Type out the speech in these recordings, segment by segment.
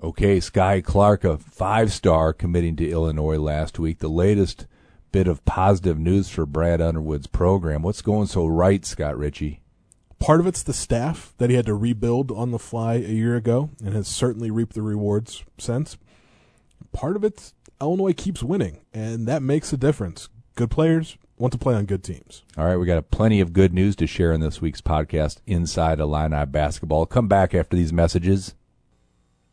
Okay, Skyy Clark, a five star committing to Illinois last week. The latest bit of positive news for Brad Underwood's program. What's going so right, Scott Richey? Part of it's the staff that he had to rebuild on the fly a year ago and has certainly reaped the rewards since. Part of it's Illinois keeps winning, and that makes a difference. Good players want to play on good teams. All right, we got a plenty of good news to share in this week's podcast, Inside Illini Basketball. Come back after these messages.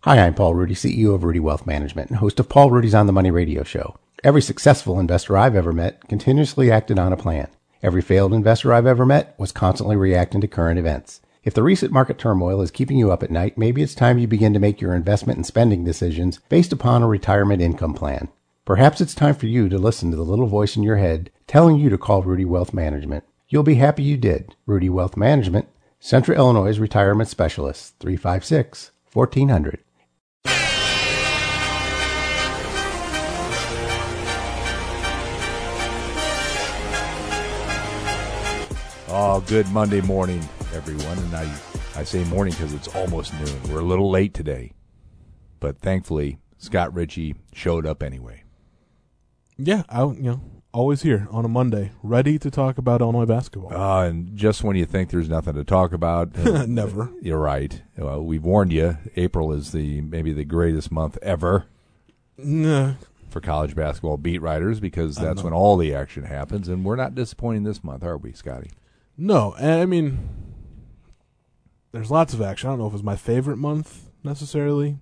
Hi, I'm Paul Ruedi, CEO of Ruedi Wealth Management and host of Paul Ruedi's On the Money radio show. Every successful investor I've ever met continuously acted on a plan. Every failed investor I've ever met was constantly reacting to current events. If the recent market turmoil is keeping you up at night, maybe it's time you begin to make your investment and spending decisions based upon a retirement income plan. Perhaps it's time for you to listen to the little voice in your head telling you to call Ruedi Wealth Management. You'll be happy you did. Ruedi Wealth Management, Central Illinois Retirement Specialist, 356 1400. Oh, good Monday morning, everyone. And I, I say morning because it's almost noon. We're a little late today. But thankfully, Scott Richey showed up anyway. Yeah, I you know always here on a Monday, ready to talk about Illinois basketball. Uh, and just when you think there's nothing to talk about, uh, Never. You're right. Well, we've warned you. April is the maybe the greatest month ever Nah, for college basketball beat writers because that's when all the action happens. And we're not disappointing this month, are we, Scotty? No, and I mean, there's lots of action. I don't know if it's my favorite month necessarily.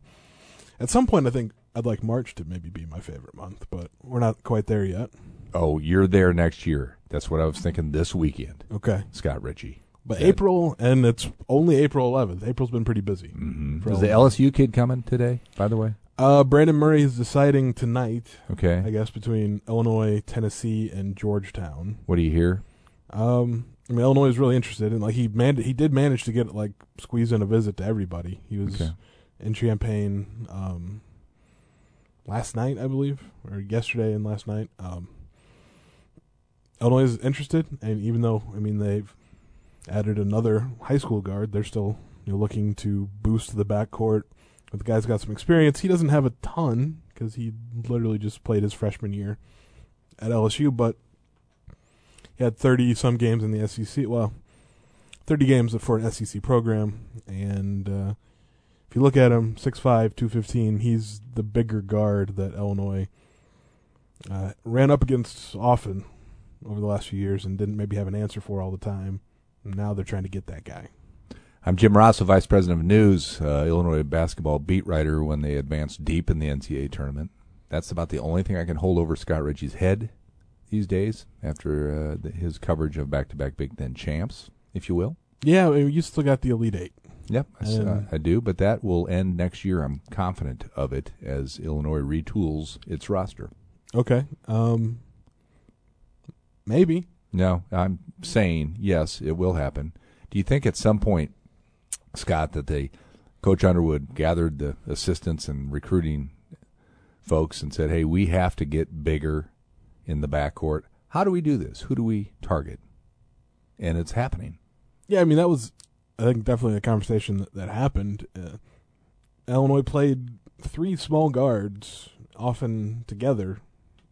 At some point, I think I'd like March to maybe be my favorite month, but we're not quite there yet. Oh, you're there next year. That's what I was thinking this weekend, Okay, Scott Richey. but. April, and it's only April 11th. April's been pretty busy. Mm-hmm. Is the LSU kid coming today? By the way, Uh, Brandon Murray is deciding tonight, Okay, I guess, between Illinois, Tennessee, and Georgetown. What do you hear? Um, I mean, Illinois is really interested, and like he man, he did manage to get like squeeze in a visit to everybody. He was Okay. in Champaign um, last night, I believe, or yesterday and last night. Um, Illinois is interested, and even though I mean they've added another high school guard, they're still you know looking to boost the backcourt. But the guy's got some experience. He doesn't have a ton because he literally just played his freshman year at LSU, but he had 30 some games in the SEC. Well, 30 games for an SEC program. And uh, if you look at him, 6'5, 215, he's the bigger guard that Illinois uh, ran up against often over the last few years and didn't maybe have an answer for all the time. Now they're trying to get that guy. I'm Jim Rossow, Vice President of News, uh, Illinois basketball beat writer when they advanced deep in the NCAA tournament. That's about the only thing I can hold over Scott Richey's head these days after uh, the, his coverage of back-to-back Big Ten champs, if you will. Yeah, you still got the Elite Eight. Yep, I uh, I do, but that will end next year. I'm confident of it as Illinois retools its roster. Okay. Um, maybe. No, I'm saying yes, it will happen. Do you think at some point, Scott, that they, Coach Underwood gathered the assistants and recruiting folks and said, "Hey, we have to get bigger in the backcourt. How do we do this? Who do we target?" And it's happening. Yeah, I mean that was, I think, definitely a conversation that, that happened. Uh, Illinois played three small guards often together,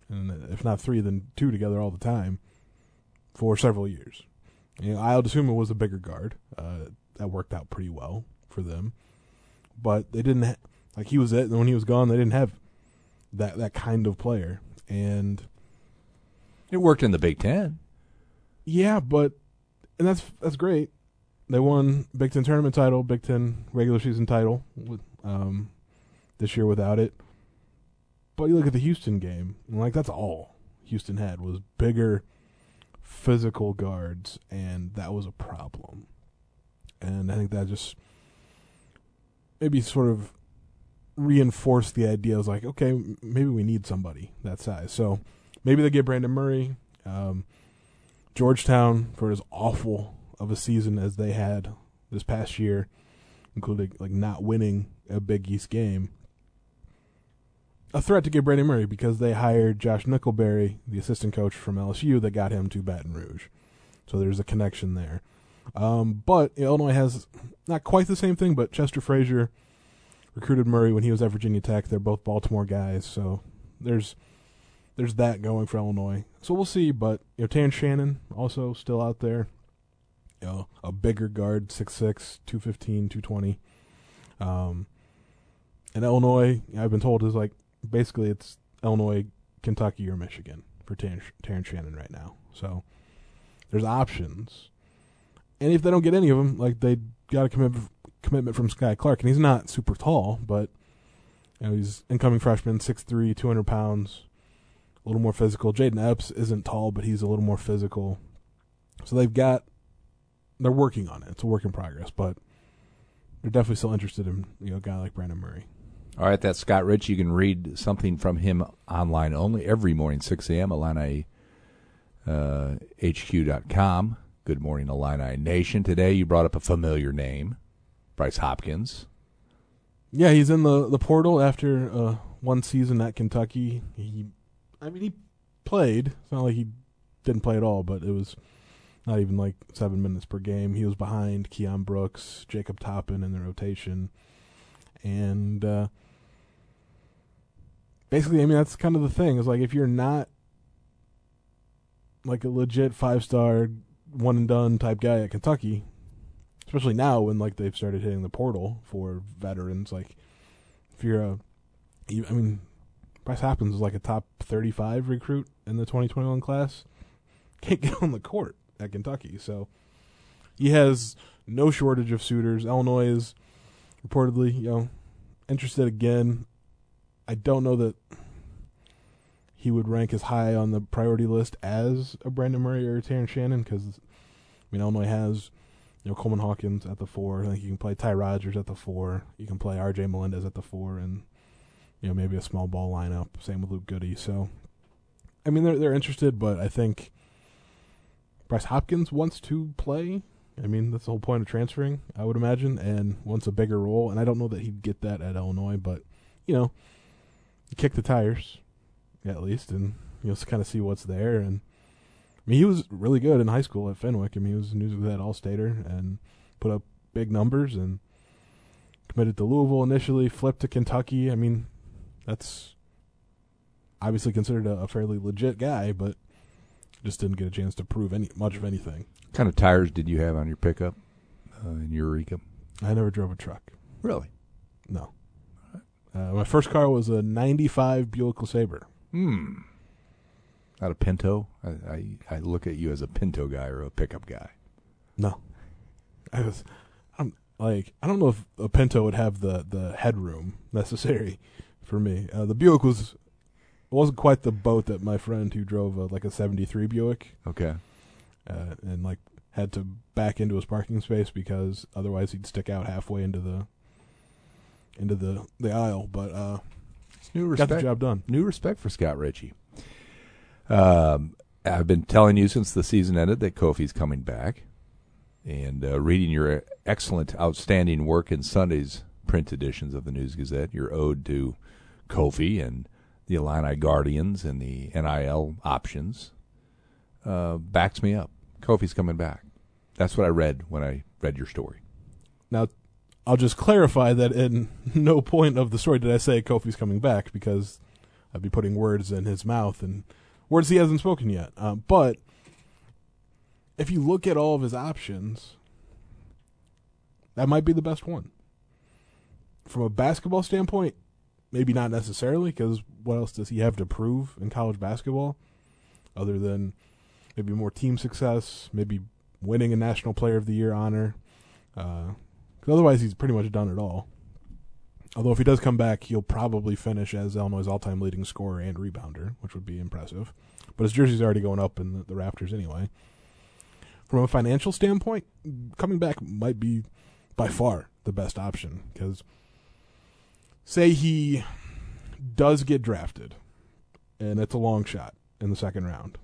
and if not three, then two together all the time for several years. You know, assume it was a bigger guard. Uh, that worked out pretty well for them, but they didn't ha- like he was it, and when he was gone, they didn't have that that kind of player. And It worked in the Big Ten. Yeah, but and that's that's great. They won Big Ten tournament title, Big Ten regular season title with um this year without it. But you look at the Houston game, and like that's all Houston had was bigger physical guards and that was a problem. And I think that just maybe sort of reinforced the idea. I was like, okay, maybe we need somebody that size. So maybe they get Brandon Murray. Um, Georgetown for as awful of a season as they had this past year, including like not winning a Big East game. A threat to get Brandon Murray because they hired Josh Nickelberry, the assistant coach from LSU, that got him to Baton Rouge. So there's a connection there. Um, but Illinois has not quite the same thing, but Chester Frazier recruited Murray when he was at Virginia Tech. They're both Baltimore guys, so there's there's that going for Illinois. So we'll see. But you know, Terrence Shannon also still out there. You know, a bigger guard, 6'6", 215, 220. Um, and Illinois, I've been told, is like basically it's Illinois, Kentucky, or Michigan for Terrence Shannon right now. So there's options. And if they don't get any of them, like they got a commitment commitment from Skyy Clark, and he's not super tall, but you know, he's incoming freshman, 6'3", 200 pounds, a little more physical. Jayden Epps isn't tall, but he's a little more physical. So they've got, they're working on it. It's a work in progress, but they're definitely still interested in you know a guy like Brandon Murray. All right, that's Scott Rich. You can read something from him online only every morning, 6 a.m. Illini uh, HQ.com. Good morning, Illini Nation. Today you brought up a familiar name, Bryce Hopkins. Yeah, he's in the, the portal after uh, one season at Kentucky. He, I mean, he played. It's not like he didn't play at all, but it was not even like seven minutes per game. He was behind Keion Brooks, Jacob Toppin in the rotation, and uh, basically, I mean, that's kind of the thing. Is like if you're not like a legit five star one and done type guy at Kentucky, especially now when like they've started hitting the portal for veterans. Like if you're a, I mean, Bryce Hopkins is like a top 35 recruit in the 2021 class. Can't get on the court at Kentucky, so he has no shortage of suitors. Illinois is reportedly, you know, interested again. I don't know that he would rank as high on the priority list as a Brandon Murray or a Terrence Shannon because, I mean, Illinois has, you know, Coleman Hawkins at the four. I think you can play Ty Rodgers at the four. You can play R.J. Melendez at the four, and you know maybe a small ball lineup. Same with Luke Goode. So, I mean, they're they're interested, but I think Bryce Hopkins wants to play. I mean, that's the whole point of transferring, I would imagine, and wants a bigger role. And I don't know that he'd get that at Illinois, but you know, kick the tires at least, and you'll kind of see what's there. And I mean, he was really good in high school at Fenwick. I mean, he was news with that All Stater and put up big numbers and committed to Louisville initially, flipped to Kentucky. I mean, that's obviously considered a, a fairly legit guy, but just didn't get a chance to prove any much of anything. What kind of tires did you have on your pickup uh, in Eureka? I never drove a truck. Really? No. Uh, my first car was a '95 Buick LeSabre. Hmm. Not a Pinto. I, I I look at you as a Pinto guy or a pickup guy. No, I was. I'm like I don't know if a Pinto would have the the headroom necessary for me. Uh, the Buick was it wasn't quite the boat that my friend who drove a, like a '73 Buick. Okay. Uh, and like had to back into his parking space because otherwise he'd stick out halfway into the into the the aisle. But uh, new got respect. the job done. New respect for Scott Richey. Um, I've been telling you since the season ended that Kofi's coming back, and uh, reading your excellent, outstanding work in Sunday's print editions of the News Gazette, your ode to Kofi and the Illini Guardians and the NIL options, uh, backs me up. Kofi's coming back. That's what I read when I read your story. Now, I'll just clarify that in no point of the story did I say Kofi's coming back because I'd be putting words in his mouth and words he hasn't spoken yet. Uh, but if you look at all of his options, that might be the best one. From a basketball standpoint, maybe not necessarily because what else does he have to prove in college basketball other than maybe more team success, maybe winning a National Player of the Year honor? Uh, because otherwise, he's pretty much done it all. Although if he does come back, he'll probably finish as Illinois' all-time leading scorer and rebounder, which would be impressive. But his jersey's already going up in the, the Raptors anyway. From a financial standpoint, coming back might be by far the best option because say he does get drafted, and it's a long shot in the second round.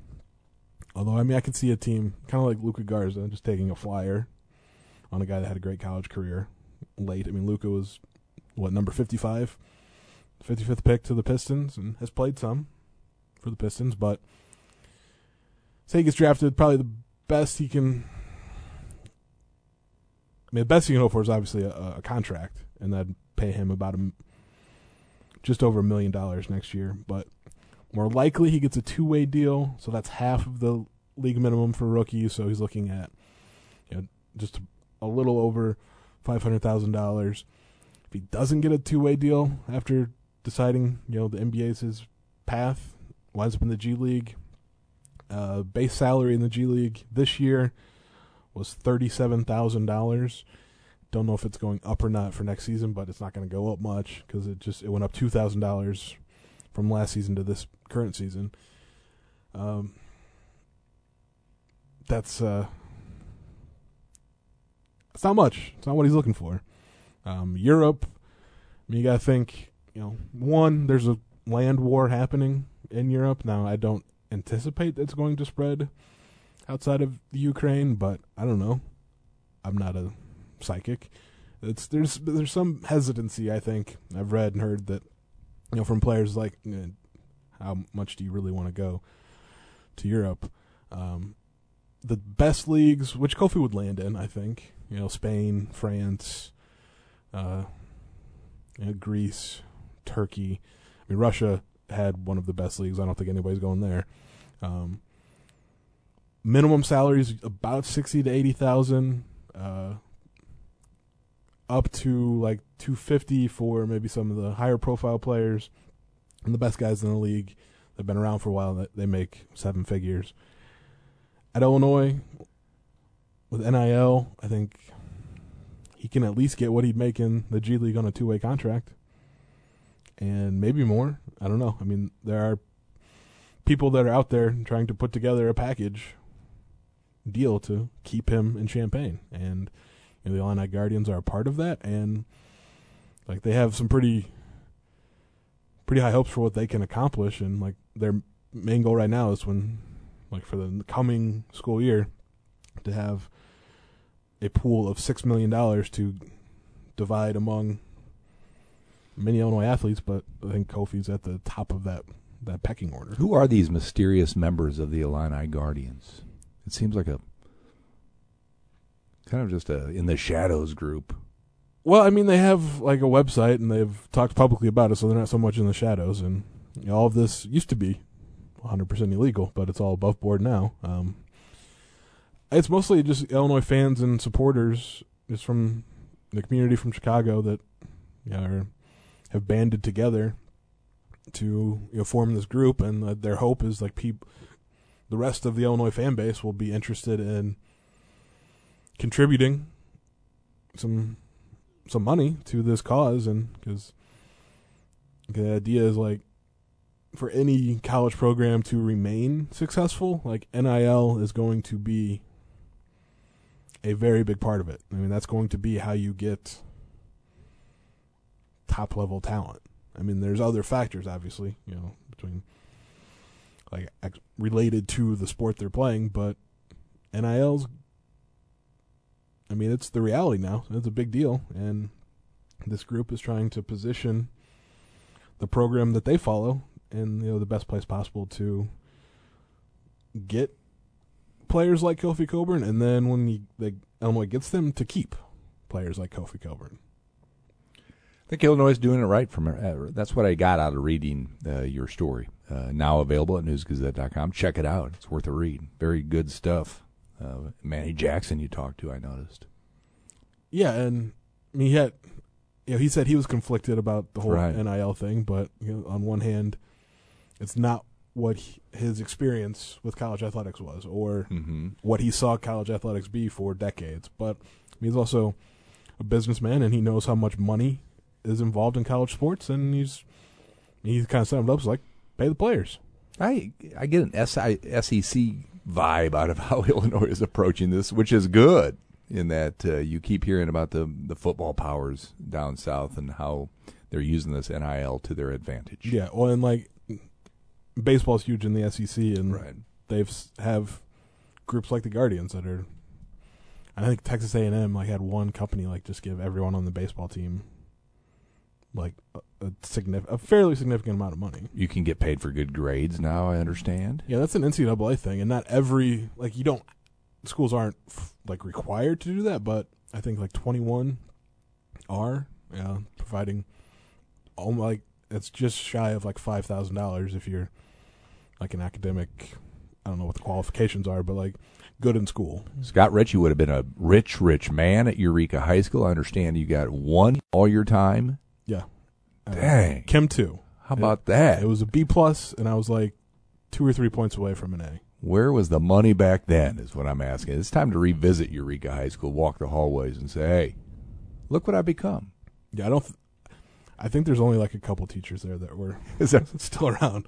Although I mean, I could see a team kind of like Luka Garza just taking a flyer on a guy that had a great college career late. I mean, Luka was what number 55, 55th pick to the Pistons, and has played some for the Pistons. But say he gets drafted, probably the best he can. I mean, the best he can hope for is obviously a, a contract, and that'd pay him about a, just over a million dollars next year. But more likely, he gets a two way deal, so that's half of the league minimum for rookies. So he's looking at you know just a little over five hundred thousand dollars. If he doesn't get a two way deal after deciding, you know, the NBA's his path, winds up in the G League. Uh, base salary in the G League this year was thirty seven thousand dollars. Don't know if it's going up or not for next season, but it's not going to go up much because it just it went up two thousand dollars from last season to this current season. Um, that's uh, it's not much. It's not what he's looking for. Um, Europe, I mean, you got to think. You know, one, there's a land war happening in Europe now. I don't anticipate it's going to spread outside of the Ukraine, but I don't know. I'm not a psychic. It's there's there's some hesitancy. I think I've read and heard that you know from players like how much do you really want to go to Europe? Um, the best leagues, which Kofi would land in, I think. You know, Spain, France, uh, you know, Greece, Turkey. I mean, Russia had one of the best leagues. I don't think anybody's going there. Um, minimum salaries about sixty to eighty thousand, uh, up to like two fifty for maybe some of the higher profile players, and the best guys in the league. They've been around for a while. That they make seven figures. At Illinois, with NIL, I think he can at least get what he'd make in the G League on a two way contract, and maybe more. I don't know. I mean, there are people that are out there trying to put together a package deal to keep him in Champaign. and know, the Illini Guardians are a part of that, and like they have some pretty pretty high hopes for what they can accomplish, and like their main goal right now is when like for the coming school year to have a pool of six million dollars to divide among many Illinois athletes, but I think Kofi's at the top of that that pecking order. Who are these mysterious members of the Illini Guardians? It seems like a kind of just a in the shadows group. Well, I mean, they have like a website and they've talked publicly about it, so they're not so much in the shadows. And you know, all of this used to be 100% illegal, but it's all above board now. Um, it's mostly just Illinois fans and supporters, just from the community from Chicago that you know, are, have banded together to you know form this group, and uh, their hope is like people, the rest of the Illinois fan base will be interested in contributing some some money to this cause, and because the idea is like for any college program to remain successful, like NIL is going to be a very big part of it. I mean, that's going to be how you get top level talent. I mean, there's other factors, obviously, you know, between like related to the sport they're playing, but NIL's. I mean, it's the reality now. It's a big deal, and this group is trying to position the program that they follow in you know the best place possible to get players like Kofi Cockburn, and then when you, the Illinois gets them to keep players like Kofi Cockburn. I think Illinois is doing it right. From uh, that's what I got out of reading uh, your story. Uh, now available at newsgazette.com. Check it out; it's worth a read. Very good stuff. Uh, Mannie Jackson, you talked to, I noticed. Yeah, and I mean, he had, you know, he said he was conflicted about the whole Right. NIL thing, but you know, on one hand, it's not what he, his experience with college athletics was, or Mm-hmm. what he saw college athletics be for decades. But he's also a businessman, and he knows how much money is involved in college sports, and he's he's kind of summed up as like pay the players. I I get an SEC vibe out of how Illinois is approaching this, which is good. In that uh, you keep hearing about the the football powers down south and how they're using this NIL to their advantage. Yeah, well, and like baseball's huge in the SEC, and right. they've have groups like the Guardians that are. I think Texas A and M like had one company like just give everyone on the baseball team like a, a signif- a fairly significant amount of money. You can get paid for good grades now. I understand. Yeah, that's an NCAA thing, and not every like you don't schools aren't f- like required to do that, but I think like twenty one are yeah providing, oh like it's just shy of like five thousand dollars if you're like an academic. I don't know what the qualifications are, but like good in school. Scott Richey would have been a rich, rich man at Eureka High School. I understand you got one all your time. Yeah. Uh, Dang. Chem two. How about that? It was a B plus, and I was like two or three points away from an A. Where was the money back then? Is what I'm asking. It's time to revisit Eureka High School, walk the hallways, and say, "Hey, look what I become." Yeah, I don't. Th- I think there's only like a couple teachers there that were still around.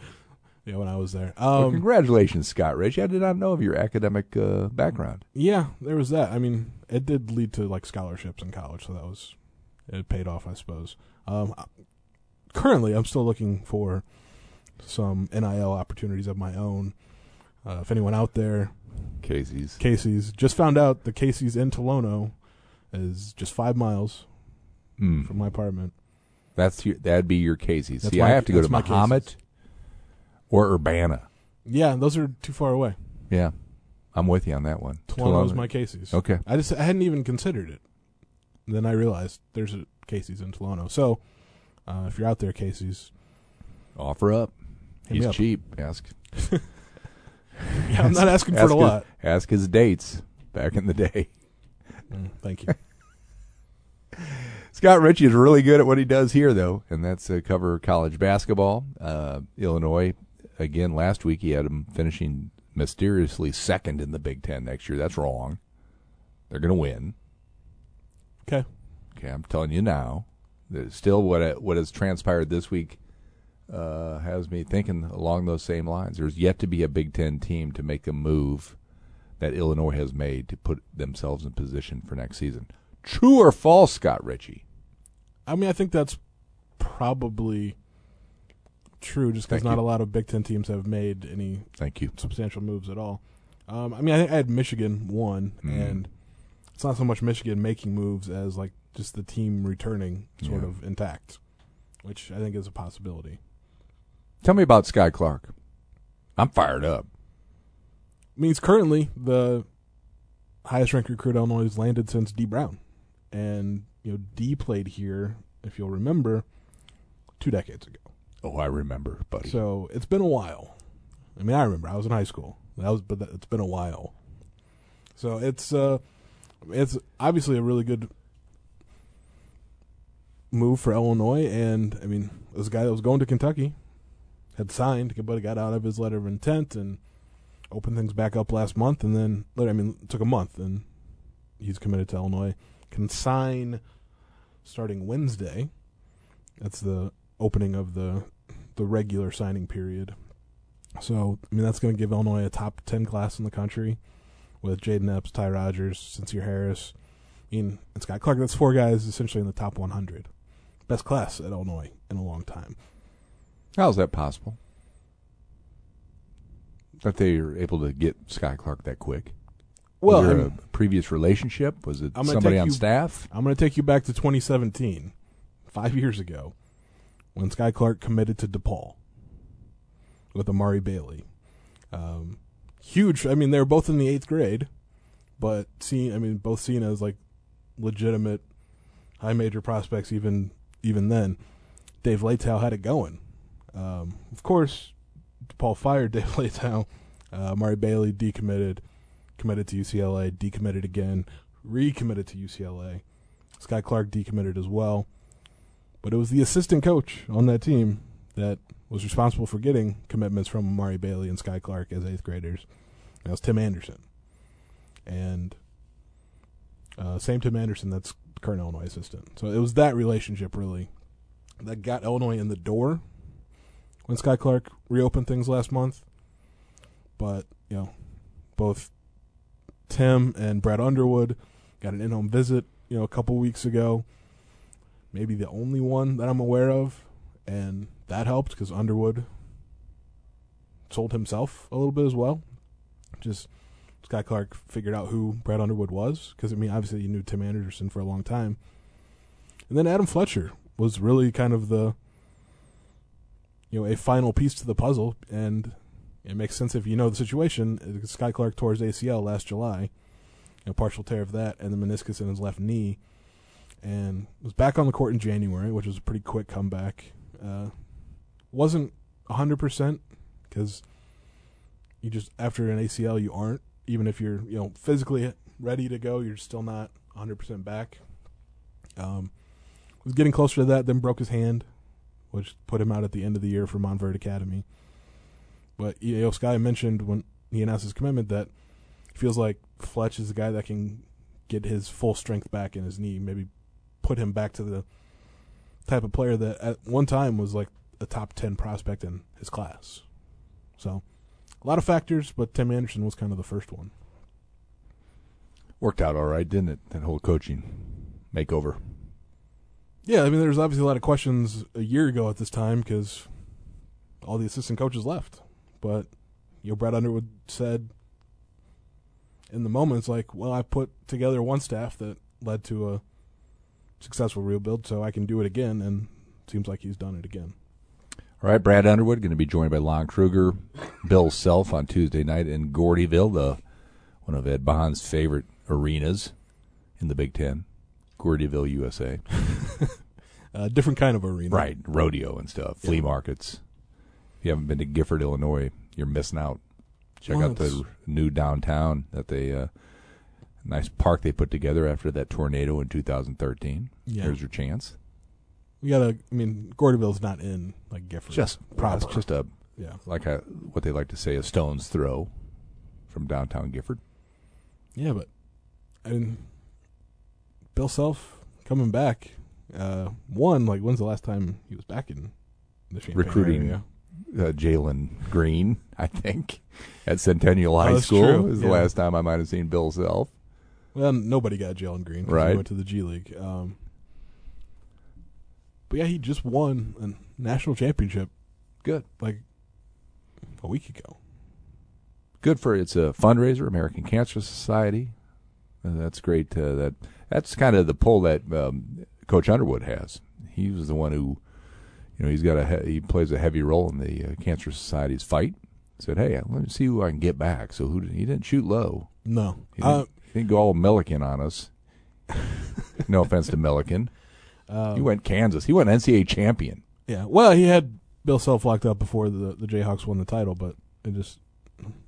Yeah, when I was there. well, Um, congratulations, Scott Rich. I did not know of your academic uh, background. yeah, there was that. I mean, it did lead to like scholarships in college, so that was it paid off, I suppose. Um, currently, I'm still looking for some NIL opportunities of my own. Uh, if anyone out there, Casey's. Casey's just found out the Casey's in Tolono is just five miles Hmm. from my apartment. That's your, that'd be your Casey's. That's See, my- I have to go to Mahomet Casey's. or Urbana. Yeah, those are too far away. Yeah, I'm with you on that one. Tolono's Tolono. my Casey's. Okay. I just I hadn't even considered it. And then I realized there's a Casey's in Tolono. So uh, if you're out there, Casey's, Offer up. Hit me He's up. cheap. Ask. yeah, I'm not asking for ask a his- lot. Ask his dates back in the day. Mm, thank you. Scott Richey is really good at what he does here, though, and that's uh, cover college basketball. Uh, Illinois, again, last week he had them finishing mysteriously second in the Big Ten next year. That's wrong. They're going to win. Okay. Okay, I'm telling you now. That Still, what what has transpired this week uh, has me thinking along those same lines. There's yet to be a Big Ten team to make a move that Illinois has made to put themselves in position for next season. True or false, Scott Richey? I mean, I think that's probably true, just because not you. a lot of Big Ten teams have made any Thank you. substantial moves at all. Um, I mean, I think I had Michigan one, Mm. and it's not so much Michigan making moves as like just the team returning sort Yeah. of intact, which I think is a possibility. Tell me about Skyy Clark. I'm fired up. I mean, he's currently the highest ranked recruit Illinois has landed since D Brown, and you know D played here, if you'll remember, two decades ago. Oh, I remember, buddy. So it's been a while. I mean, I remember I was in high school. That was, but that, it's been a while. So it's uh, it's obviously a really good move for Illinois, and I mean, this guy that was going to Kentucky had signed, but got out of his letter of intent and opened things back up last month, and then I mean, it took a month, and he's committed to Illinois. Can sign starting Wednesday. That's the opening of the the regular signing period. So, I mean, that's going to give Illinois a top 10 class in the country with Jayden Epps, Ty Rodgers, Sincere Harris. I mean, and Scott Clark. That's four guys essentially in the top 100. Best class at Illinois in a long time. How's that possible? That they are able to get Skyy Clark that quick? Well, was there a previous relationship? Was it somebody on you- staff? I'm going to take you back to 2017, five years ago, when Skyy Clark committed to DePaul with Amari Bailey. Um, huge. I mean, they were both in the eighth grade, but seen. I mean, both seen as like legitimate high major prospects. Even even then, Dave Leitao had it going. Um, of course, DePaul fired Dave Leitao. Uh, Amari Bailey decommitted, committed to UCLA, decommitted again, recommitted to UCLA. Skyy Clark decommitted as well. But it was the assistant coach on that team that was responsible for getting commitments from Amari Bailey and Skyy Clark as eighth graders. That was Tim Anderson. And uh, same Tim Anderson that's current Illinois assistant. So it was that relationship really that got Illinois in the door when Skyy Clark reopened things last month. But, you know, both Tim and Brad Underwood got an in-home visit, you know, a couple weeks ago. Maybe the only one that I'm aware of, and that helped because Underwood sold himself a little bit as well. Just Skyy Clark figured out who Brad Underwood was because I mean, obviously, you knew Tim Anderson for a long time, and then Adam Fletcher was really kind of the you know a final piece to the puzzle, and it makes sense if you know the situation. Skyy Clark tore his ACL last July, a partial tear of that, and the meniscus in his left knee. and was back on the court in January, which was a pretty quick comeback. Uh, wasn't hundred percent because you just after an ACL you aren't even if you're you know physically ready to go, you're still not hundred percent back. Um, was getting closer to that, then broke his hand, which put him out at the end of the year for Montverde Academy. But EAO Sky mentioned when he announced his commitment that he feels like Fletch is the guy that can get his full strength back in his knee, maybe put him back to the type of player that at one time was like a top 10 prospect in his class. So, a lot of factors, but Tim Anderson was kind of the first one. Worked out all right, didn't it? That whole coaching makeover. Yeah, I mean, there's obviously a lot of questions a year ago at this time because all the assistant coaches left. But, you know, Brad Underwood said in the moment, it's like, well, I put together one staff that led to a successful rebuild, so I can do it again, and it seems like he's done it again. All right, Brad Underwood going to be joined by Lon Kruger, Bill Self on Tuesday night in Gordyville, the one of Ed Bond's favorite arenas in the Big Ten, Gordyville, USA. A different kind of arena, Right, rodeo and stuff, flea Yeah. markets. If you haven't been to Gifford, Illinois, you're missing out. Check Well, out the new downtown that they uh, nice park they put together after that tornado in 2013. Yeah. Here's your chance. We gotta. I mean, Gordyville's not in like Gifford. Just proper. it's just a yeah, like a what they like to say a stone's throw from downtown Gifford. yeah, but I mean, Bill Self coming back. Uh, one like when's the last time he was back in the Champaign Recruiting area? Uh, Jalen Green, I think, at Centennial High Oh, School true, is the last time I might have seen Bill Self. Well, nobody got Jalen Green. Right. He went to the G League. Um, but yeah, he just won a national championship Good, like a week ago. good for it's a fundraiser, American Cancer Society. Uh, that's great. Uh, that that's kind of the pull that um, Coach Underwood has. He was the one who, you know, he's got a he, he plays a heavy role in the uh, Cancer Society's fight. Said, hey, let me see who I can get back. So who did, he didn't shoot low. No, He didn't, uh, he didn't go all Millikin on us. no offense to Millikin. Um, He went Kansas. He went NCAA champion. Yeah, well, he had Bill Self locked up before the the Jayhawks won the title, but it just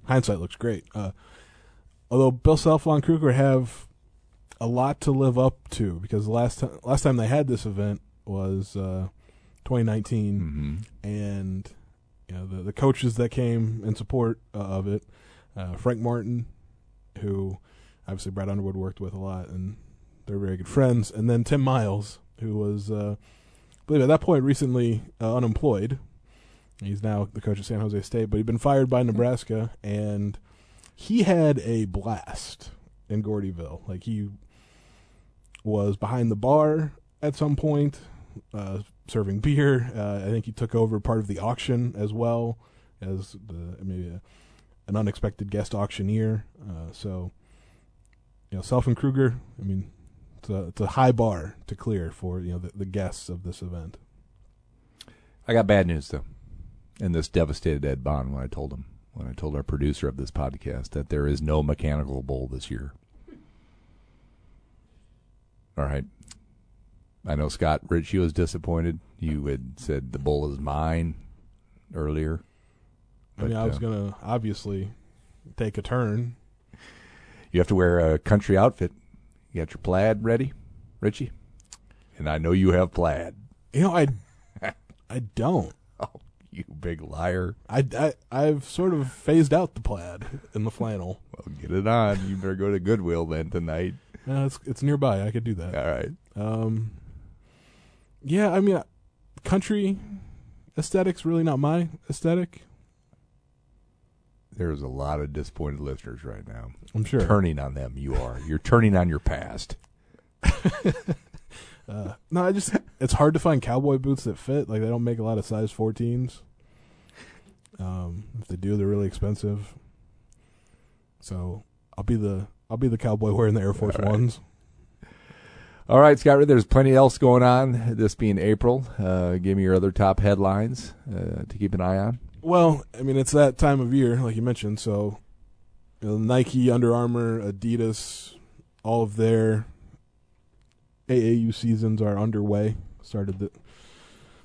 hindsight looks great. Uh, although Bill Self and Kruger have a lot to live up to because the last time last time they had this event was uh, 2019, Mm-hmm. and you know the the coaches that came in support uh, of it, uh, Frank Martin, who obviously Brad Underwood worked with a lot, and they're very good friends, and then Tim Miles, who was, uh, I believe at that point recently uh, unemployed. He's now the coach of San Jose State, but he'd been fired by Nebraska, and he had a blast in Gordyville. Like he was behind the bar at some point, uh, serving beer. Uh, I think he took over part of the auction as well as the maybe a, an unexpected guest auctioneer. Uh, so, you know, Self and Kruger. I mean, it's a it's a high bar to clear for you know the, the guests of this event. I got bad news though, and this devastated Ed Bond when I told him when I told our producer of this podcast that there is no mechanical bull this year. All right. I know Scott Richey was disappointed. You had said the bull is mine earlier. I mean, I was uh, gonna obviously take a turn. You have to wear a country outfit. You got your plaid ready, Richey? And I know you have plaid. You know, I I don't. Oh, you big liar. I, I I've sort of phased out the plaid and the flannel. Well, get it on. You better go to Goodwill then tonight. It's it's nearby. I could do that. All right. Um, yeah, I mean, country aesthetics really not my aesthetic. There's a lot of disappointed listeners right now. I'm sure. Turning on them, you are. You're turning on your past. Uh, no, I just it's hard to find cowboy boots that fit. Like they don't make a lot of size 14s. Um, if they do, they're really expensive. So I'll be the I'll be the cowboy wearing the Air Force All right. Ones. All right, Scott. There's plenty else going on. This being April, uh, give me your other top headlines uh, to keep an eye on. Well, I mean it's that time of year, like you mentioned. So you know, Nike, Under Armour, Adidas, all of their AAU seasons are underway. Started the,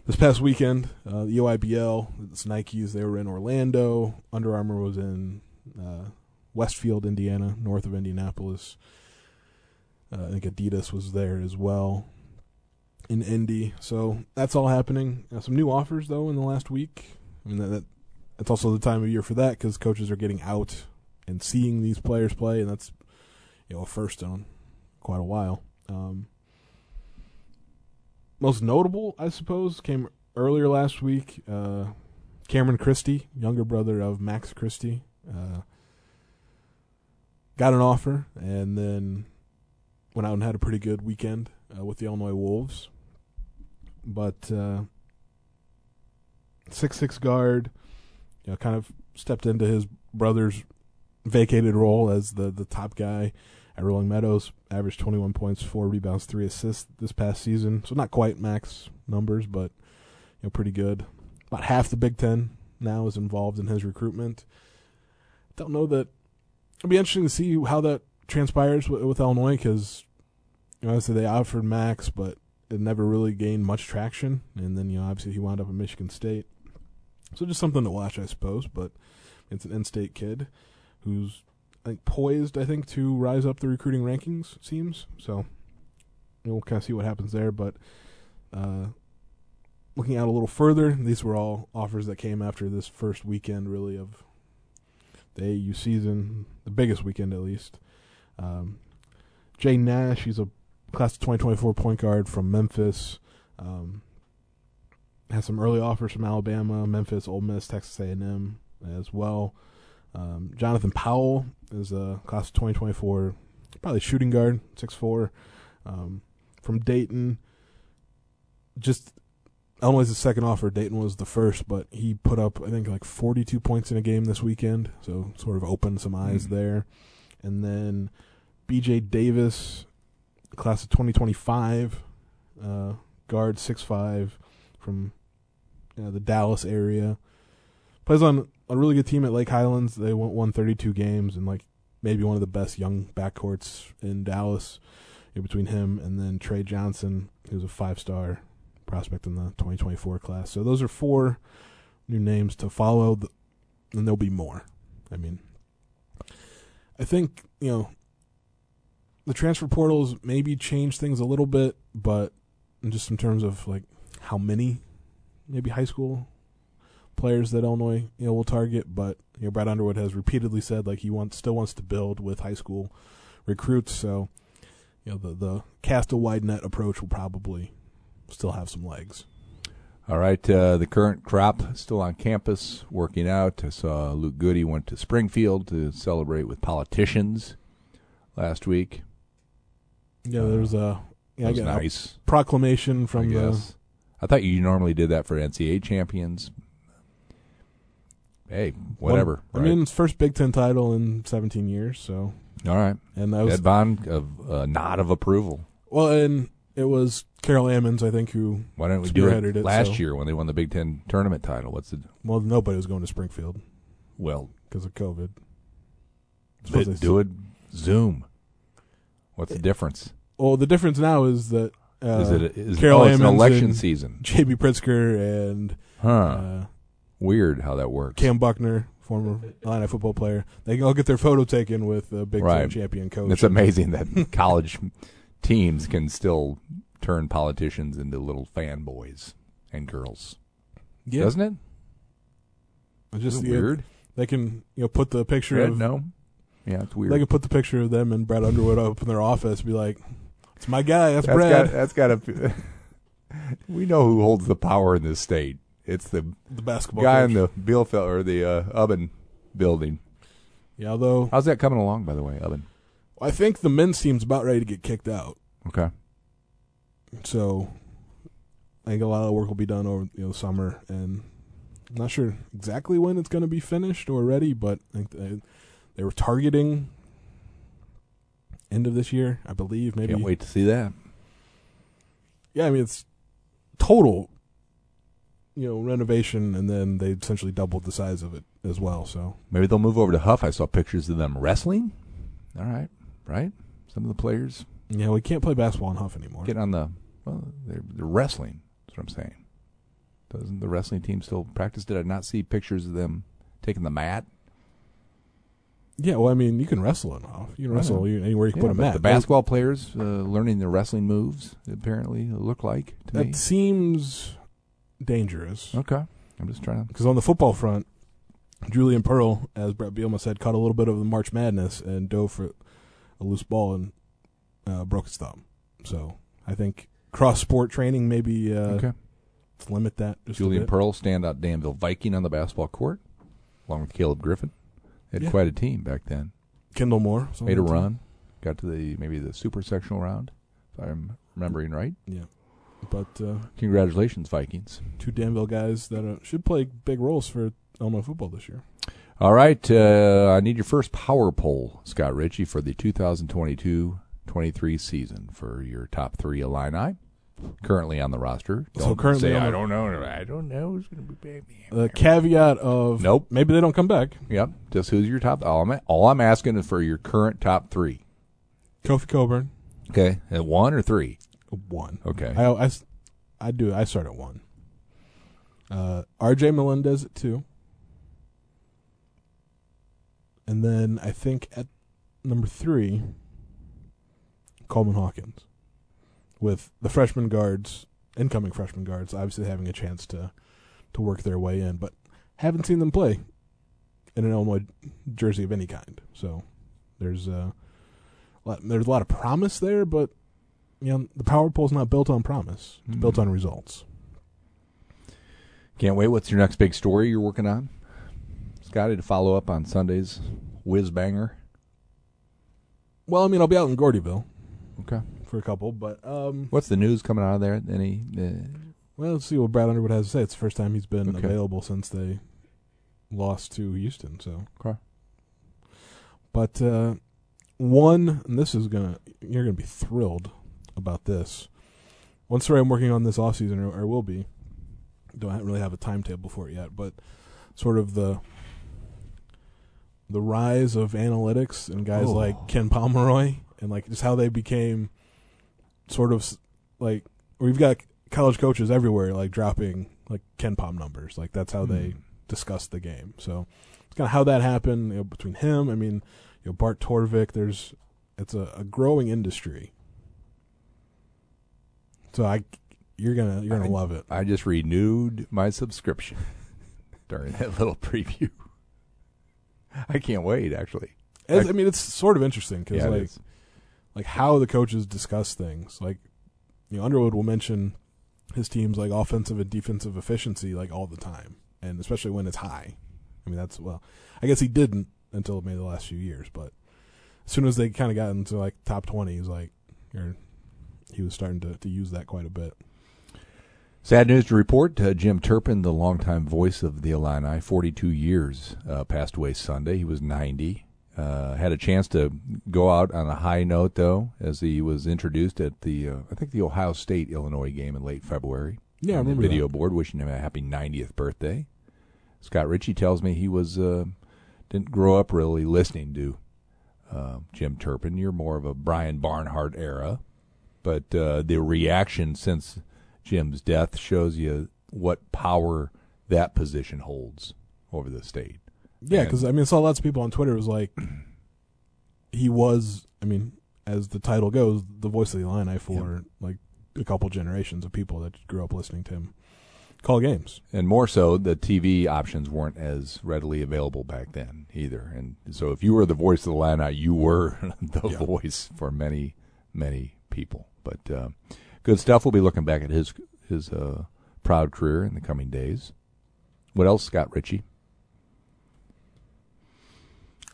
this past weekend. Uh, the EYBL, it's Nikes. They were in Orlando. Under Armour was in uh, Westfield, Indiana, north of Indianapolis. Uh, I think Adidas was there as well in Indy. So that's all happening. Some new offers though in the last week. I mean that, that that's also the time of year for that because coaches are getting out and seeing these players play, and that's you know a first in quite a while. Um, most notable, I suppose, came earlier last week. Uh, Cameron Christie, younger brother of Max Christie, uh, got an offer and then went out and had a pretty good weekend uh, with the Illinois Wolves. But uh, six six guard, you know, kind of stepped into his brother's vacated role as the the top guy at Rolling Meadows. Averaged 21 points, four rebounds, three assists this past season. So not quite max numbers, but you know pretty good. About half the Big Ten now is involved in his recruitment. Don't know that. It'll be interesting to see how that transpires with, with Illinois because you know, I they offered Max, but it never really gained much traction. And then you know obviously he wound up at Michigan State. So just something to watch, I suppose. But it's an in-state kid who's I think poised, I think, to rise up the recruiting rankings. Seems so. We'll kind of see what happens there, but uh, looking out a little further, these were all offers that came after this first weekend, really of the AU season, the biggest weekend at least. Um, Jay Nash, he's a class of 2024 point guard from Memphis. Um, has some early offers from Alabama, Memphis, Ole Miss, Texas A&M as well. Um, Jonathan Powell is a class of 2024, probably shooting guard, 6'4", um, from Dayton. Just Illinois' second offer. Dayton was the first, but he put up I think like 42 points in a game this weekend, so sort of opened some eyes Mm-hmm. there. And then B.J. Davis, class of 2025, uh, guard 6'5", from uh, the Dallas area. Plays on a really good team at Lake Highlands. They won, won 32 games and like maybe one of the best young backcourts in Dallas. Between him and then Trey Johnson, who's a five-star prospect in the 2024 class. So those are four new names to follow, and there'll be more. I mean, I think you know the transfer portals maybe change things a little bit, but just in terms of like how many, maybe high school players that Illinois you know will target. But you know Brad Underwood has repeatedly said like he wants still wants to build with high school recruits. So you know the the cast a wide net approach will probably still have some legs. All right, uh, the current crop still on campus working out. I saw Luke Goode went to Springfield to celebrate with politicians last week. Yeah, there's a yeah, That was got a nice. proclamation from the. I thought you normally did that for NCAA champions. Hey, whatever. I right? mean, it's first Big Ten title in 17 years. So, all right. and that was Ed Bond of uh, nod of approval. well, and it was Carol Ammons, I think, who Why don't we do it, it, last so- year when they won the Big Ten tournament title? What's the well, nobody was going to Springfield well? because of COVID. They do it Zoom. What's the difference? Well, the difference now is that uh, is it is Carol oh, it's an Ammons election and season? J.B. Pritzker and Huh? uh, Weird how that works. Kam Buckner, former Illini football player, they can all get their photo taken with a Big Ten champion coach. It's amazing that college teams can still turn politicians into little fanboys and girls, yeah, doesn't it? It's just Isn't it yeah, weird. They can you know put the picture of no. Yeah, it's weird. they can put the picture of them and Brad Underwood up in their office. Be like, it's my guy. That's, that's Brad. got that's got to. we know who holds the power in this state. It's the the basketball guy coach. in the Bielfeldt or the uh, Ubben building. yeah. Although How's that coming along, by the way, oven? I think the men's team's about ready to get kicked out. Okay. So I think a lot of work will be done over you know summer, and I'm not sure exactly when it's going to be finished or ready, but I think they, they were targeting end of this year, I believe. Maybe. Can't wait to see that. Yeah, I mean it's total, you know, renovation, and then they essentially doubled the size of it as well. So Maybe they'll move over to Huff. I saw pictures of them wrestling. All right, right. Some of the players Yeah, we can't play basketball in Huff anymore. Get on the well, they're, they're wrestling. That's what I'm saying. Doesn't the wrestling team still practice? Did I not see pictures of them taking the mat? Yeah, well, I mean, you can wrestle in off. You can wrestle you- anywhere you can Yeah, put a but mat. The basketball players uh, learning the wrestling moves. Apparently, look like to That me. seems dangerous. Okay, I'm just trying to. Because on the football front, Julian Pearl, as Bret Bielema said, caught a little bit of the March Madness and dove for a loose ball and uh, broke his thumb. So I think cross sport training maybe uh, okay. limit that just a Julian bit. Pearl, standout Danville Viking on the basketball court, along with Caleb Griffin. They had Yeah. quite a team back then. Kendall Moore Made a run, got to the maybe the super sectional round, if I'm remembering right. Yeah, but uh, Congratulations, Vikings. two Danville guys that uh, should play big roles for Illinois football this year. All right, uh, I need your first power poll, Scott Richey, for the 2022-23 season for your top three Illini currently on the roster. So Don't currently say, on I the- don't know. I don't know who's going to be back. The caveat of Nope. maybe they don't come back. Yep. Just who's your top? All I'm, all I'm asking is for your current top three. Kofi Cockburn Okay, at one or three. one. Okay. I, I, I do. I start at one. Uh, R.J. Melendez at two, and then I think at number three, Coleman Hawkins, with the freshman guards, incoming freshman guards, obviously having a chance to to work their way in, but haven't seen them play in an Illinois jersey of any kind. So there's uh, lot- there's a lot of promise there, but you know, the power poll's not built on promise. It's built Mhm. on results. Can't wait. What's your next big story you're working on? Scotty, to follow up on Sunday's whiz banger. Well, I mean, I'll be out in Gordyville Okay. for a couple, but um, What's the news coming out of there? Any? Uh, well, let's see what Brad Underwood has to say. It's the first time he's been Okay. available since they lost to Houston. So, Okay. but uh, one, and this is gonna you're gonna be thrilled about this. One story I'm working on this off season, or, or will be. Don't really have a timetable for it yet, but sort of the the rise of analytics and guys Oh. like Ken Pomeroy and like just how they became sort of like we've got college coaches everywhere like dropping like Ken Pom numbers like that's how they Hmm. discuss the game so it's kind of how that happened you know, between him I mean you know Bart Torvik there's it's a, a growing industry so I you're gonna you're gonna I- love it I just renewed my subscription during that little preview. I can't wait. Actually, As- I mean it's sort of interesting because yeah, like. Like how the coaches discuss things. Like, you know, Underwood will mention his team's like offensive and defensive efficiency like all the time, and especially when it's high. I mean, that's well, I guess he didn't until maybe the last few years, but as soon as they kind of got into like top twenty, he's like, he was starting to to use that quite a bit. Sad news to report: uh, Jim Turpin, the longtime voice of the Illini, 42 years, uh, passed away Sunday. He was 90. Uh, had a chance to go out on a high note, though, as he was introduced at the, uh, I think, the Ohio State Illinois game in late February. Yeah, I on the remember video that. board wishing him a happy 90th birthday. Scott Richey tells me he was uh, didn't grow up really listening to uh, Jim Turpin. You're more of a Brian Barnhart era, but uh, the reaction since Jim's death shows you what power that position holds over the state. Yeah, because I mean, I saw lots of people on Twitter was like, he was. I mean, as the title goes, the voice of the Illini for like a couple generations of people that grew up listening to him call games. And more so, the TV options weren't as readily available back then either. And so, if you were the voice of the Illini, you were the Yeah. voice for many, many people. But uh, good stuff. We'll be looking back at his his uh, proud career in the coming days. What else, Scott Richey?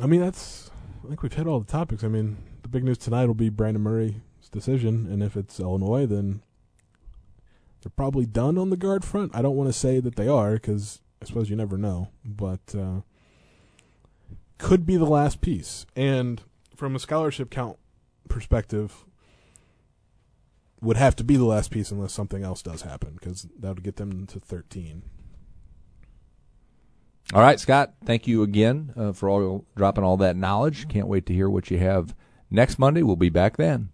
I mean, that's. I think we've hit all the topics. I mean, the big news tonight will be Brandon Murray's decision, and if it's Illinois, then they're probably done on the guard front. I don't want to say that they are because I suppose you never know, but uh, could be the last piece. And from a scholarship count perspective, would have to be the last piece unless something else does happen because that would get them to thirteen. All right, Scott. Thank you again uh, for all dropping all that knowledge. Can't wait to hear what you have next Monday. We'll be back then.